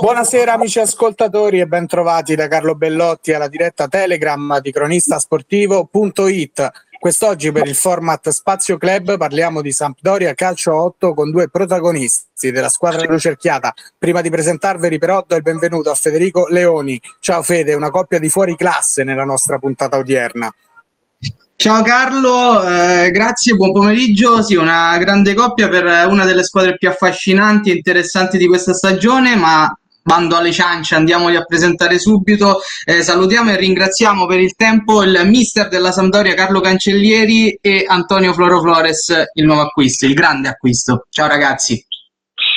Buonasera amici ascoltatori e bentrovati da Carlo Bellotti alla diretta Telegram di cronistasportivo.it. Quest'oggi per il format Spazio Club parliamo di Sampdoria Calcio 8 con due protagonisti della squadra lucerchiata. Prima di presentarveli però do il benvenuto a Federico Leoni. Ciao Fede, una coppia di fuori classe nella nostra puntata odierna. Ciao Carlo, eh, grazie, buon pomeriggio. Sì, una grande coppia per una delle squadre più affascinanti e interessanti di questa stagione, ma bando alle ciance, andiamoli a presentare subito. Eh, salutiamo e ringraziamo per il tempo il mister della Sampdoria Carlo Cancellieri e Antonio Floro Flores, il nuovo acquisto, il grande acquisto. Ciao ragazzi.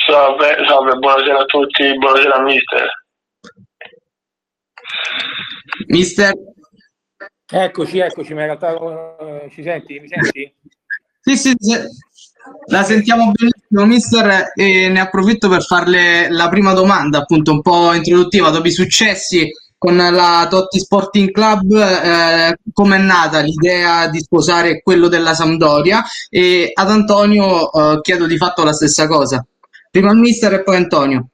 Salve, salve, buonasera a tutti, buonasera mister. Mister, Eccoci, eccoci, ma in realtà uh, ci senti? Mi senti? Sì, sì, sì, la sentiamo benissimo, mister, e ne approfitto per farle la prima domanda, appunto un po' introduttiva, dopo i successi con la Totti Sporting Club, eh, come è nata l'idea di sposare quello della Sampdoria? E ad Antonio eh, chiedo di fatto la stessa cosa. Prima il mister e poi Antonio.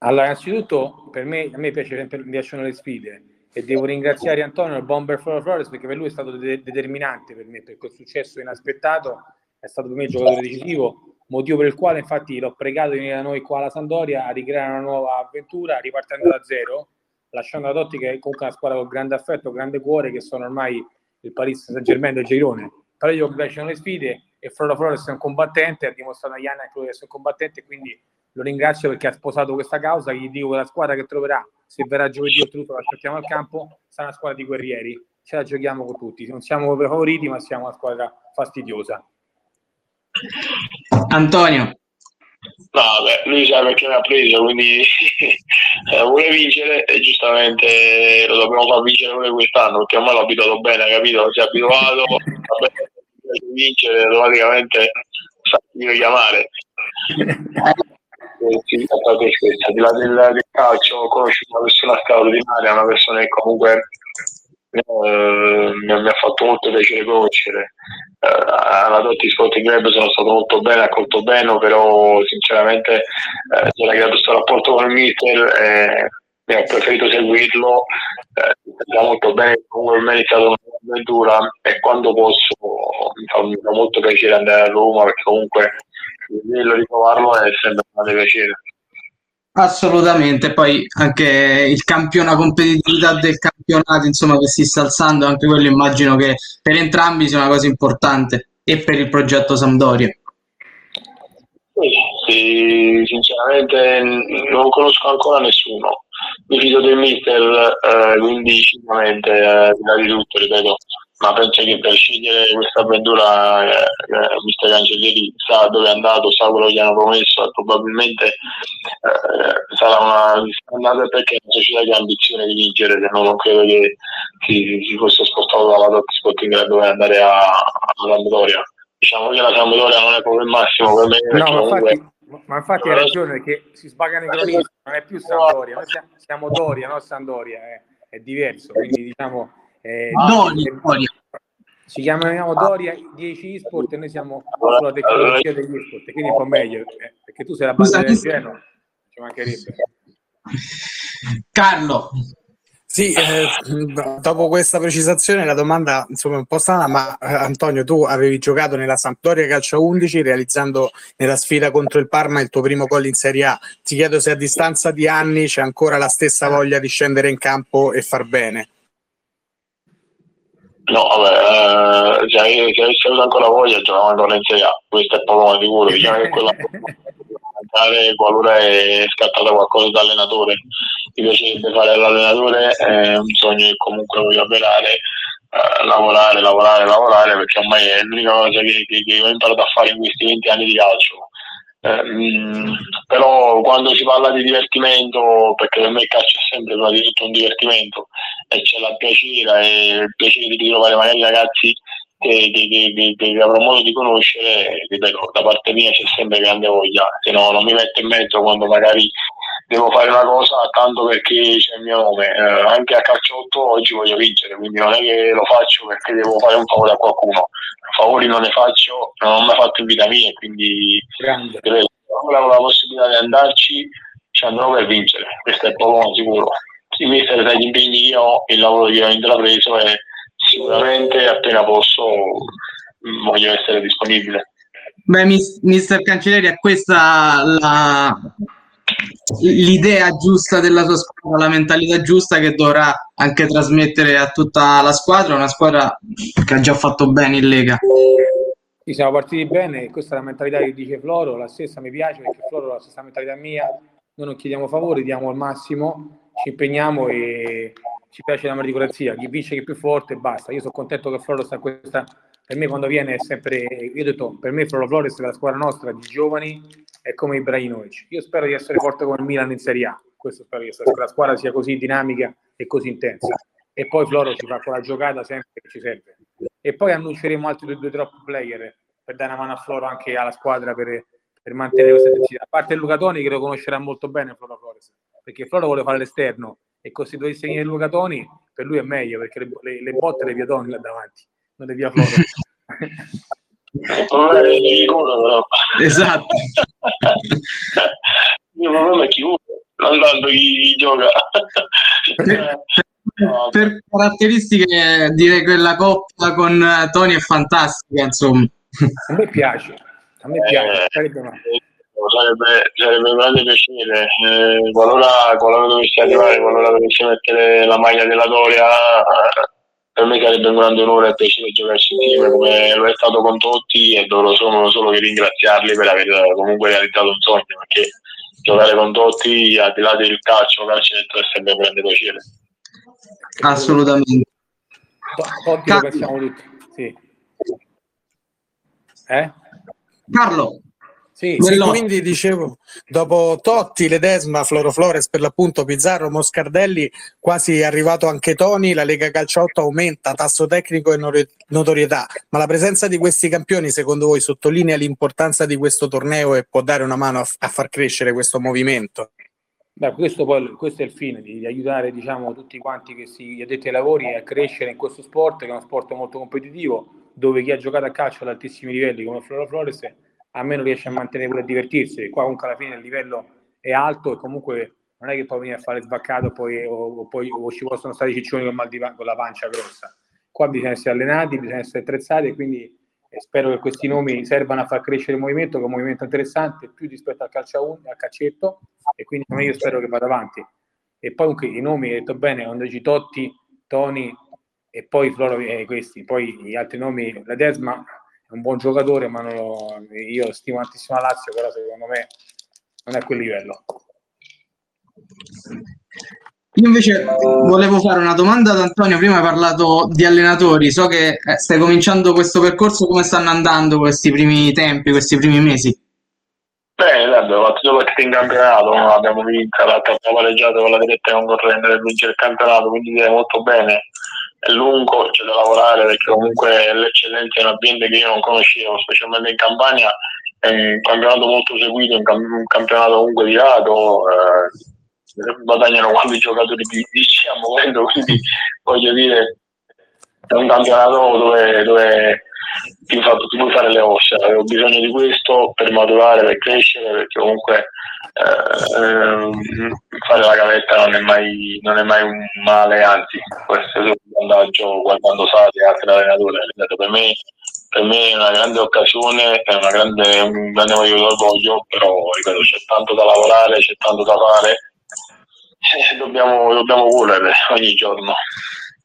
Allora, innanzitutto, per me, a me piace, piacciono le sfide e devo ringraziare Antonio, il bomber Flores, perché per lui è stato de- determinante per me, per quel successo inaspettato, è stato per me il giocatore decisivo, motivo per il quale infatti l'ho pregato di venire da noi qua alla Sandoria a ricreare una nuova avventura, ripartendo da zero, lasciando la Totti che è comunque una squadra con grande affetto, grande cuore, che sono ormai il Paris Saint-Germain del girone. Però io piacciono le sfide e Floro Flores è un combattente, ha dimostrato agli anni anche lui essere un combattente, quindi lo ringrazio perché ha sposato questa causa, gli dico che la squadra che troverà, se verrà giovedì oltretutto la aspettiamo al campo, sarà una squadra di guerrieri, ce la giochiamo con tutti, non siamo favoriti ma siamo una squadra fastidiosa. Antonio. No, beh, lui sa perché mi ha preso, quindi eh, vuole vincere e giustamente lo dobbiamo far vincere pure quest'anno, perché ormai l'ho abituato bene, capito? Si è abituato, bene, vincere, automaticamente sa chi chiamare al di là del, del calcio conosci una persona straordinaria, una persona che comunque eh, mi, ha, fatto molto piacere conoscere. Eh, alla Dotti Sporting Club sono stato molto bene, accolto bene, però sinceramente eh, si era creato questo rapporto con il mister e ho preferito seguirlo. Eh, molto bene, comunque mi ha iniziato un'avventura e quando posso mi fa molto piacere andare a Roma perché comunque il ritrovarlo è sempre un grande piacere. Assolutamente, poi anche il campione, la competitività del campionato, insomma, che si sta alzando, anche quello immagino che per entrambi sia una cosa importante e per il progetto Sampdoria. Sì, sì, sinceramente non conosco ancora nessuno. Mi fido del mister, eh, quindi sicuramente eh, di tutto, ripeto, ma penso che per scegliere questa avventura eh, eh, mister Cancellieri sa dove è andato, sa quello che gli hanno promesso e probabilmente eh, sarà una andata perché è una società che ha ambizione di vincere, se no non credo che si, si fosse spostato dalla Dot Sporting per dove andare a, a Sampdoria. Diciamo che la Sampdoria non è proprio il massimo per me. No, ma, comunque... infatti, ma infatti hai ragione che si sbagano i cronisti, non è più Sampdoria, noi siamo Doria, no Sampdoria, è, è diverso, quindi diciamo eh, Doria, Doria. Si chiamiamo Doria 10 eSport e noi siamo sulla tecnologia degli eSport, quindi un po' meglio, eh, perché tu sei la base del pieno, ci mancherebbe. Carlo. Sì, eh, dopo questa precisazione la domanda insomma è un po' strana, ma eh, Antonio tu avevi giocato nella Sampdoria Calcio 11 realizzando nella sfida contro il Parma il tuo primo gol in Serie A. Ti chiedo se a distanza di anni c'è ancora la stessa voglia di scendere in campo e far bene. No, vabbè, eh, se, se avessi avuto ancora voglia giocavo ancora in Serie A, questo è poco ma sicuro, diciamo che quella qualora è scattata qualcosa da allenatore, mi piacerebbe fare l'allenatore, è un sogno che comunque voglio avverare, eh, lavorare, lavorare, lavorare, perché ormai è l'unica cosa che, che, che ho imparato a fare in questi 20 anni di calcio. Ehm, però quando si parla di divertimento, perché per me il calcio è sempre prima di tutto un divertimento e c'è la piacere e il piacere di ritrovare magari ragazzi che, che, che, che, avrò modo di conoscere, ripeto, da parte mia c'è sempre grande voglia, se no non mi metto in mezzo quando magari devo fare una cosa tanto perché c'è il mio nome. Eh, anche a calciotto oggi voglio vincere, quindi non è che lo faccio perché devo fare un favore a qualcuno. Favori non ne faccio, non ho mai fatto in vita mia, quindi ripeto, avremo la possibilità di andarci, ci andrò per vincere, questo è poco sicuro. Sì, questi sono gli impegni che ho, il lavoro che ho intrapreso e sicuramente appena posso voglio essere disponibile. Beh, mister Cancelleri, è questa la, l'idea giusta della sua squadra, la mentalità giusta che dovrà anche trasmettere a tutta la squadra, una squadra che ha già fatto bene in Lega. Sì, siamo partiti bene, questa è la mentalità che dice Floro, la stessa mi piace perché Floro ha la stessa mentalità mia, noi non chiediamo favori, diamo il massimo, ci impegniamo e ci piace la meritocrazia, chi vince che è più forte e basta. Io sono contento che Floro sta questa, per me quando viene è sempre, io ho detto, per me Floro Flores è la squadra nostra di giovani è come Ibrahimovic. Io spero di essere forte come il Milan in Serie A, questo spero che la squadra sia così dinamica e così intensa. E poi Floro ci fa quella giocata sempre che ci serve. E poi annunceremo altri due, due top player per dare una mano a Floro anche alla squadra per, per mantenere questa intensità. A parte Luca Toni che lo conoscerà molto bene Floro Flores, perché Floro vuole fare l'esterno e dovesse venire Luca Toni per lui è meglio perché le, le, le botte le via Toni là davanti, non le via Floro. Però. Esatto. Il problema è chi usa, non tanto chi gioca. per, per caratteristiche direi che la coppia con Tony è fantastica, insomma. A me piace, a me piace, eh, sarebbe, sarebbe un grande piacere. Eh, qualora, qualora dovessi arrivare, qualora dovessi mettere la maglia della Doria, per me sarebbe un grande onore e piacere giocarci insieme come lo è stato con tutti e loro sono solo che ringraziarli per aver comunque realizzato un sogno perché giocare con tutti al di là del calcio, calcio è sempre un grande piacere. Assolutamente. Totti lo pensiamo tutti. Sì. Eh? Carlo, sì, sì, quindi dicevo, dopo Totti, Ledesma, Floro Flores per l'appunto, Pizzarro, Moscardelli, quasi è arrivato anche Toni, la Lega Calcio 8 aumenta tasso tecnico e notorietà, ma la presenza di questi campioni secondo voi sottolinea l'importanza di questo torneo e può dare una mano a, a far crescere questo movimento? Beh, questo, poi, questo, è il fine, di aiutare diciamo, tutti quanti che si addetti ai lavori a crescere in questo sport, che è uno sport molto competitivo, dove chi ha giocato a calcio ad altissimi livelli come Floro Flores a me non riesce a mantenere pure a divertirsi. Qua comunque alla fine il livello è alto e comunque non è che poi venire a fare sbaccato poi, o, o, poi, o ci possono stare i ciccioni con, mal di, con la pancia grossa. Qua bisogna essere allenati, bisogna essere attrezzati e quindi eh, spero che questi nomi servano a far crescere il movimento, che è un movimento interessante più rispetto al, calcio al calcetto e quindi io spero che vada avanti. E poi comunque i nomi, hai detto bene, dici Totti, Toni e poi Floro, eh, questi, poi gli altri nomi, la Desma è un buon giocatore, ma lo, io stimo tantissimo la Lazio, però secondo me non è a quel livello. Io invece volevo fare una domanda ad Antonio, prima hai parlato di allenatori, so che eh, stai cominciando questo percorso, come stanno andando questi primi tempi, questi primi mesi? Bene, abbiamo fatto due partite in campionato, abbiamo vinto, l'altra abbiamo pareggiato con la diretta concorrente per vincere il campionato, quindi direi molto bene è lungo, c'è da lavorare perché comunque l'eccellenza è un ambiente che io non conoscevo, specialmente in Campania, è un campionato molto seguito, un, campionato comunque virato, eh, guadagnano quando i giocatori diciamo, quindi voglio dire è un campionato dove, dove ti, fa, ti puoi fare le ossa, avevo bisogno di questo per maturare, per crescere, perché comunque eh, fare la gavetta non è, mai, non è mai un male, anzi, questo è un vantaggio guardando Sati e altri allenatori. Per me, per me è una grande occasione, è una grande, un grande motivo d'orgoglio, però ripeto, c'è tanto da lavorare, c'è tanto da fare. Dobbiamo, dobbiamo volere ogni giorno.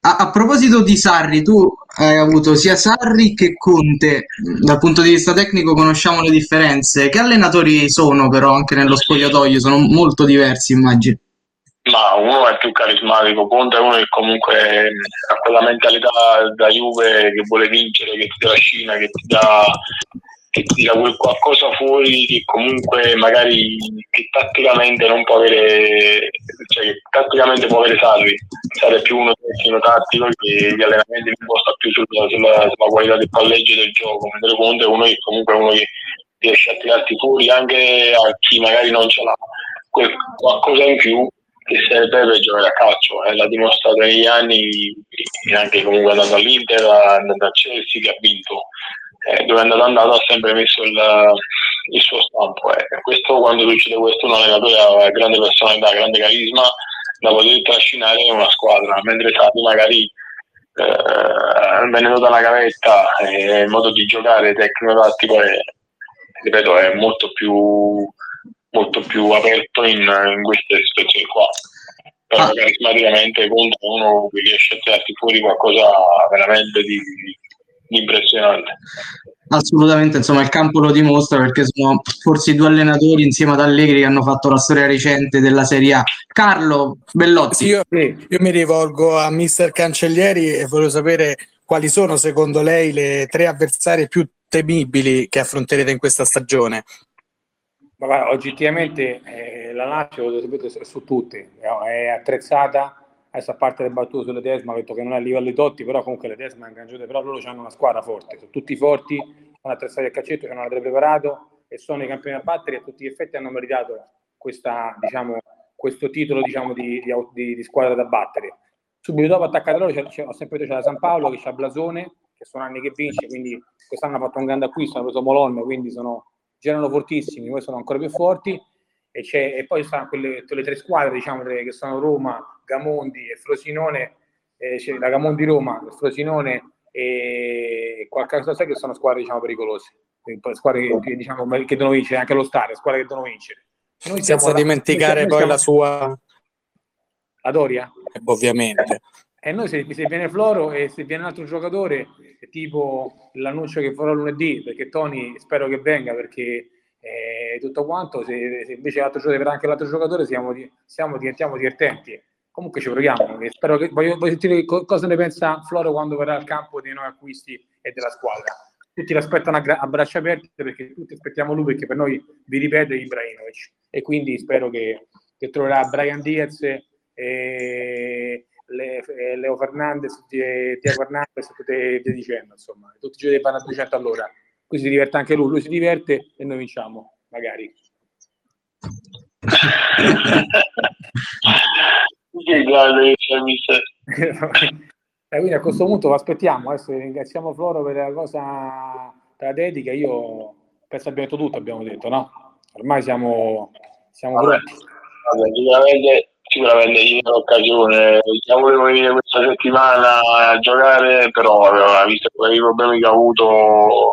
A, a, proposito di Sarri, tu hai avuto sia Sarri che Conte, dal punto di vista tecnico conosciamo le differenze. Che allenatori sono però anche nello spogliatoio? Sono molto diversi, immagino. Ma uno è più carismatico, Conte è uno che comunque ha quella mentalità da Juve che vuole vincere, che ti trascina, che ti dà che tira qualcosa fuori che comunque magari che tatticamente non può avere cioè che tatticamente può avere salvi. Sarebbe più uno tecnico tattico che gli allenamenti li imposta più sulla, sulla, sulla, qualità del palleggio del gioco. Mentre Conte è uno che comunque uno che riesce a tirarti fuori anche a chi magari non ce l'ha. Quel qualcosa in più che serve per giocare a calcio e l'ha dimostrato negli anni anche comunque andando all'Inter andando a Chelsea che ha vinto eh, dove è andato andato ha sempre messo il, il suo stampo. Eh. Questo quando succede questo un allenatore ha grande personalità, grande carisma da poter trascinare in una squadra, mentre Sati magari eh, venendo dalla gavetta il modo di giocare tecnico-tattico è, ripeto, è molto più, molto più aperto in, in queste situazioni qua però ah. carismaticamente conta uno che riesce a tirarti fuori qualcosa veramente di, di impressionante. Assolutamente, insomma, il campo lo dimostra perché sono forse i due allenatori insieme ad Allegri che hanno fatto la storia recente della Serie A. Carlo Bellotti. Sì, io, io, mi rivolgo a mister Cancellieri e voglio sapere quali sono secondo lei le tre avversarie più temibili che affronterete in questa stagione. Ma guarda, oggettivamente eh, la Lazio, lo sapete, su tutte, è attrezzata adesso a parte le battute sulle Desma, ho detto che non è a livello di Totti, però comunque le Desma ingaggiate, però loro hanno una squadra forte, sono tutti forti, sono attrezzati al calcetto, hanno l'hanno preparato e sono i campioni a battere e a tutti gli effetti hanno meritato questa, diciamo, questo titolo diciamo, di, di, di, squadra da battere. Subito dopo attaccate loro c'è, c'è, ho sempre detto c'è la San Paolo che c'ha Blasone, che sono anni che vince, quindi quest'anno hanno fatto un grande acquisto, hanno preso Molon, quindi sono, girano fortissimi, poi sono ancora più forti e, e poi stanno quelle, quelle, tre squadre diciamo, che sono Roma, Gamondi e Frosinone, eh, c'è la Gamondi Roma, Frosinone e qualche altro sai che sono squadre diciamo, pericolose, squadre che, diciamo, che devono vincere, anche lo Stare, squadre che devono vincere. Noi Senza dimenticare poi siamo... la sua... La Doria? Ovviamente. E noi se, se, viene Floro e se viene un altro giocatore, tipo l'annuncio che farò lunedì, perché Tony spero che venga perché e tutto quanto, se, se invece l'altro giocatore verrà anche l'altro giocatore, siamo, siamo, diventiamo divertenti. Comunque ci proviamo. Spero che, voglio, voglio sentire cosa ne pensa Floro quando verrà al campo dei nuovi acquisti e della squadra. Tutti l'aspettano a, a braccia aperte perché tutti aspettiamo lui perché per noi, vi ripeto, è Ibrahimovic. E quindi spero che, che troverà Brian Diaz e Leo Fernandez, Tiago Hernandez e via dicendo, insomma, tutti i giocatori vanno a 200 all'ora così si diverte anche lui, lui si diverte e noi vinciamo, magari. che grande eh, quindi a questo punto aspettiamo, adesso ringraziamo Floro per la cosa, per la dedica, io penso abbiamo detto tutto, abbiamo detto, no? Ormai siamo, siamo Vabbè, sicuramente sicuramente gli dà l'occasione. Già volevo venire questa settimana a giocare, però aveva visto i problemi che ha avuto.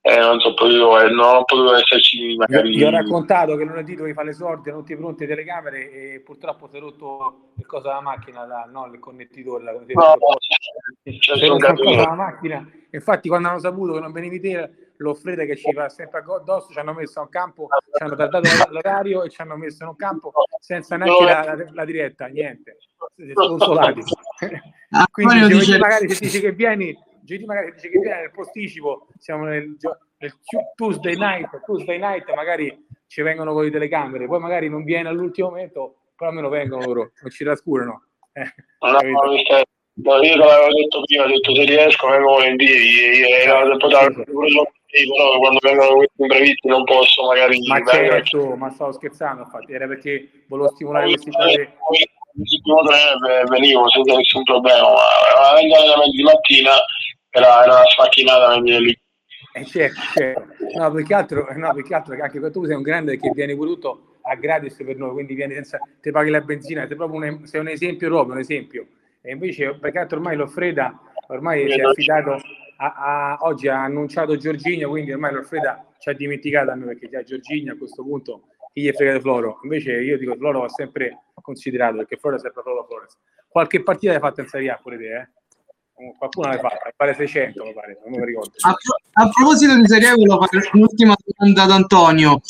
Eh, non, so, potuto, eh, non ho potuto esserci magari. Io ho raccontato che lunedì dovevi fare le sorti, erano tutti pronti le telecamere e purtroppo si è rotto il coso della macchina, la, no, il connettitore. La, no, la macchina. Infatti, quando hanno saputo che non venivi te l'offrete che ci va sempre addosso, ci hanno messo un campo, ci hanno tardato l'orario e ci hanno messo in un campo senza neanche la, la, la diretta, niente, sconsolati. Ah, Quindi dice, magari se dici che vieni, giovedì magari dice che nel posticipo, siamo nel, nel Tuesday night, Tuesday night magari ci vengono con le telecamere, poi magari non viene all'ultimo momento, però almeno vengono loro, non ci trascurano. Eh, no, io te l'avevo detto prima, ho detto se riesco vengo volentieri, sì, però quando vengono questi imprevisti non posso magari... Ma certo, ma stavo scherzando infatti, era perché volevo stimolare questi. L'ultimo treno venivo senza nessun problema, ma avendo allenamenti di mattina era, era sfacchinata venire lì. Eh, certo, certo. No, più che altro, no, più che altro anche perché tu sei un grande che viene voluto a gratis per noi, quindi vieni senza, ti paghi la benzina, sei proprio un, sei un esempio proprio, un esempio. E invece, perché altro ormai l'Offreda ormai si è affidato ha, ha, oggi ha annunciato Giorginio, quindi ormai l'Alfreda ci ha dimenticato a me perché già Giorginio a questo punto chi gli è fregato Floro. Invece io dico Floro va sempre considerato perché Floro è sempre Floro Flores. Qualche partita l'hai fatta in Serie A pure te, eh? Qualcuno l'hai fatta, mi pare 600, mi pare, non mi ricordo. A, a proposito di Serie A, volevo fare un'ultima domanda ad Antonio.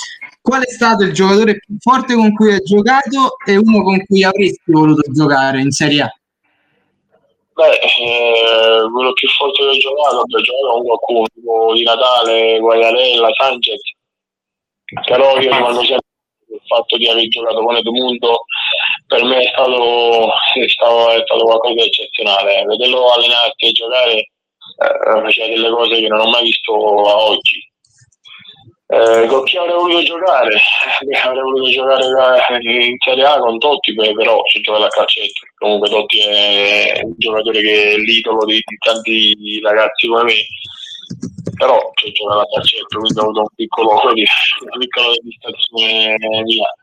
Qual è stato il giocatore più forte con cui hai giocato e uno con cui avresti voluto giocare in Serie A? Beh, eh, quello più forte che ho giocato, ho giocato con qualcuno, tipo di Natale, Guagliarella, Sanchez. Però io rimango sempre il fatto di aver giocato con Edmundo per me è stato, è stato, è stato qualcosa di eccezionale. Vederlo allenarsi e giocare eh, faceva delle cose che non ho mai visto a oggi. Eh, con chi avrei voluto giocare? avrei voluto giocare in Serie A con Totti, però si gioca a calcetto. Comunque Totti è un giocatore che è l'idolo di, di tanti ragazzi come me. però c'è giocato a calcetto, quindi ho avuto un piccolo, una piccola distrazione via.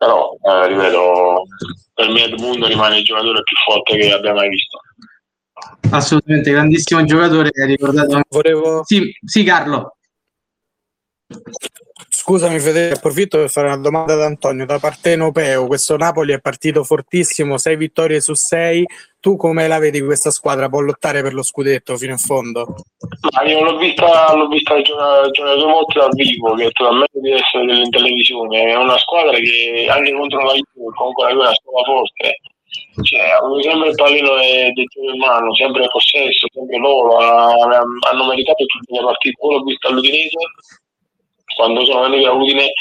Però, eh, ripeto, per me Edmundo rimane il giocatore più forte che abbia mai visto. Assolutamente, grandissimo giocatore, ricordato. Volevo... Sì, sì, Carlo. Scusami Federico, approfitto per fare una domanda ad Antonio. Da parte europeo, questo Napoli è partito fortissimo, 6 vittorie su 6. Tu come la vedi questa squadra? Può lottare per lo scudetto fino in fondo? Ma io l'ho vista, l'ho vista giocare, giocare due volte dal vivo, che è totalmente diversa in televisione. È una squadra che anche contro la Juve, comunque è una squadra forte. Cioè, sempre il pallino del gioco in mano, sempre possesso, sempre loro. Hanno meritato tutte le partite. Poi l'ho vista all'Udinese quando sono venuti a Udine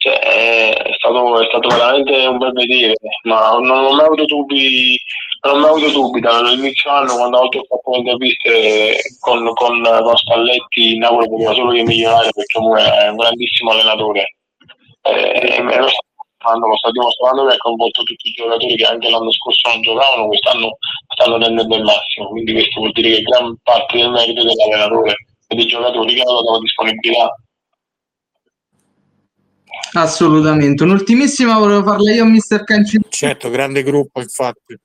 cioè, è, stato, è, stato, veramente un bel vedere, ma non ho mai avuto dubbi, non ho avuto dubbi dall'inizio anno quando ho fatto le interviste con, con, con Spalletti in Napoli poteva solo che migliorare perché è un grandissimo allenatore. Eh, e lo sta, sta dimostrando che ha coinvolto tutti i giocatori che anche l'anno scorso non giocavano, quest'anno stanno rendendo il massimo, quindi questo vuol dire che gran parte del merito dell'allenatore e dei giocatori che hanno dato disponibilità Assolutamente. Un'ultimissima volevo farla io a Mister Cancellieri. Certo, grande gruppo, infatti.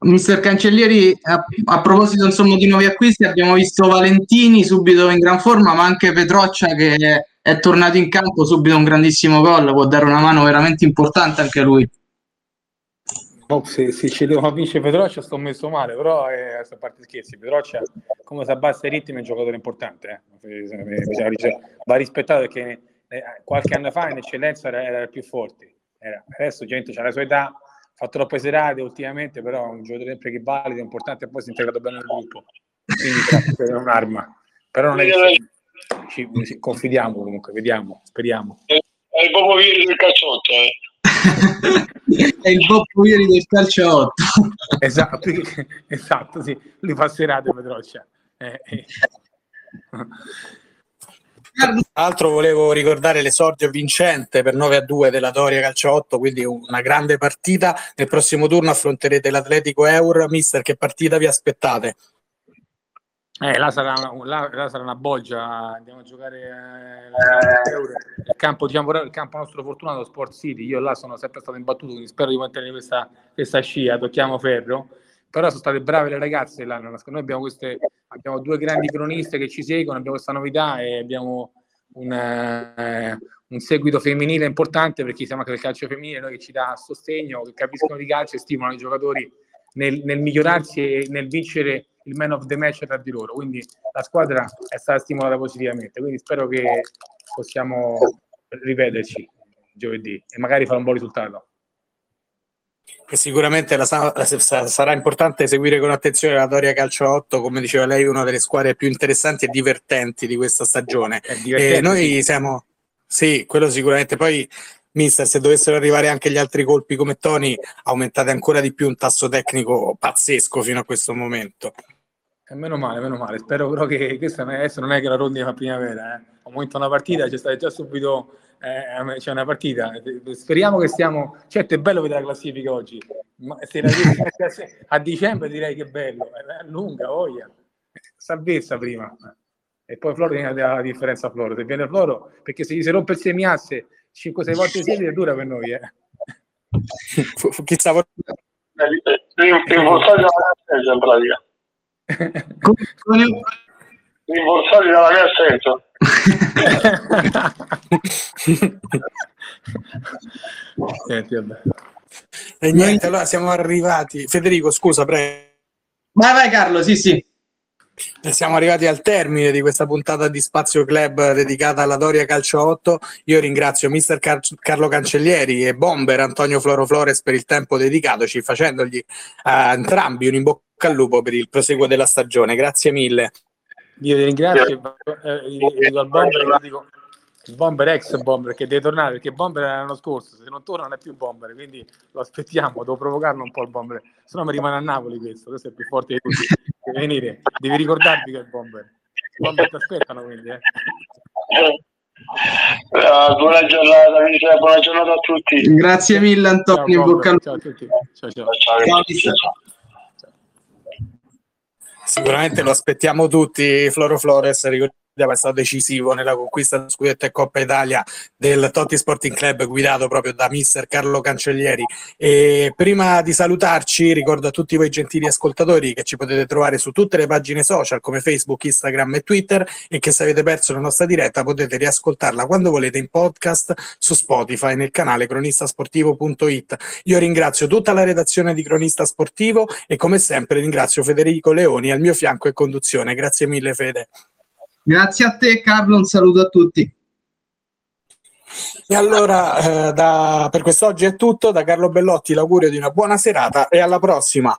Mister Cancellieri, a, a, proposito insomma di nuovi acquisti, abbiamo visto Valentini subito in gran forma, ma anche Petroccia che è, tornato in campo subito un grandissimo gol, può dare una mano veramente importante anche a lui. Oh, se, se ci devo vincere Petroccia sto messo male, però eh, a parte scherzi, Petroccia come si abbassa i ritmi è un giocatore importante, eh. va rispettato perché eh, qualche anno fa in eccellenza era, era il più forte. Era. Adesso gente ha la sua età, fa troppe serate ultimamente, però è un giocatore sempre che valida, è importante e poi si è integrato bene nel gruppo. Quindi è un'arma. Però non è che ci, ci, confidiamo comunque, vediamo, speriamo. È il Bobo Vieri del calciotto, eh. è il Bobo Vieri del calciotto. esatto, esatto, sì. Lui fa serate Petroccia. Eh, eh. Altro volevo ricordare l'esordio vincente per 9 a 2 della Doria Calcio 8, quindi una grande partita. Nel prossimo turno affronterete l'Atletico Eur. Mister, che partita vi aspettate? Eh, là, sarà una, là, là sarà una bolgia, andiamo a giocare eh, il, campo, diciamo, il campo nostro fortunato Sport City. Io là sono sempre stato imbattuto, quindi spero di mantenere questa, questa scia, tocchiamo ferro. Però sono state brave le ragazze là. Noi abbiamo queste abbiamo due grandi croniste che ci seguono, abbiamo questa novità e abbiamo un, eh, un seguito femminile importante perché siamo anche del calcio femminile, noi che ci dà sostegno, che capiscono di calcio e stimolano i giocatori nel, nel, migliorarsi e nel vincere il man of the match tra di loro. Quindi la squadra è stata stimolata positivamente. Quindi spero che possiamo ripeterci giovedì e magari fare un buon risultato e sicuramente la, la, sarà importante seguire con attenzione la Doria Calcio 8, come diceva lei, una delle squadre più interessanti e divertenti di questa stagione. E noi siamo, sì, quello sicuramente. Poi, mister, se dovessero arrivare anche gli altri colpi come Tony, aumentate ancora di più un tasso tecnico pazzesco fino a questo momento. E meno male, meno male. Spero però che questa adesso non è che la rondine primavera, eh. Ho vinto una partita, c'è stata già subito eh, c'è una partita. Speriamo che stiamo. Certo, è bello vedere la classifica oggi, ma se la a dicembre direi che è bello. È lunga, voglia. Salvezza prima. E poi Floro viene la differenza a Floro. Se viene Floro, perché se gli si rompe il semiasse 5-6 volte siete è dura per noi. Eh. Chissà. Rimborsati dalla pratica. Rimborsati dalla mia assenza e niente, allora siamo arrivati. Federico, scusa, prego. Vai, vai, Carlo, sì, sì. Siamo arrivati al termine di questa puntata di Spazio Club dedicata alla Doria Calcio 8. Io ringrazio mister Car- Carlo Cancellieri e Bomber Antonio Floro Flores per il tempo dedicatoci, facendogli a entrambi un in bocca al lupo per il proseguo della stagione. Grazie mille. Io ti ringrazio, eh, dico al Bomber, dico, il Bomber ex Bomber che deve tornare perché Bomber era l'anno scorso, se non torna non è più Bomber, quindi lo aspettiamo, devo provocarlo un po' il Bomber, se no mi rimane a Napoli questo, questo è più forte di tutti, deve venire, devi ricordarvi che è il Bomber, il Bomber ti aspettano quindi. Eh. Uh, buona giornata, buona giornata a tutti. Grazie mille Antonio. Ciao, ciao a tutti. ciao. ciao. ciao. ciao. Sicuramente lo aspettiamo tutti, Floro Flores, è stato decisivo nella conquista del scudetto e Coppa Italia del Totti Sporting Club guidato proprio da mister Carlo Cancellieri. E prima di salutarci ricordo a tutti voi gentili ascoltatori che ci potete trovare su tutte le pagine social come Facebook, Instagram e Twitter e che se avete perso la nostra diretta potete riascoltarla quando volete in podcast su Spotify nel canale cronistasportivo.it io ringrazio tutta la redazione di Cronista Sportivo e come sempre ringrazio Federico Leoni al mio fianco e conduzione. Grazie mille Fede Grazie a te Carlo, un saluto a tutti. E allora eh, da, per quest'oggi è tutto, da Carlo Bellotti l'augurio di una buona serata e alla prossima.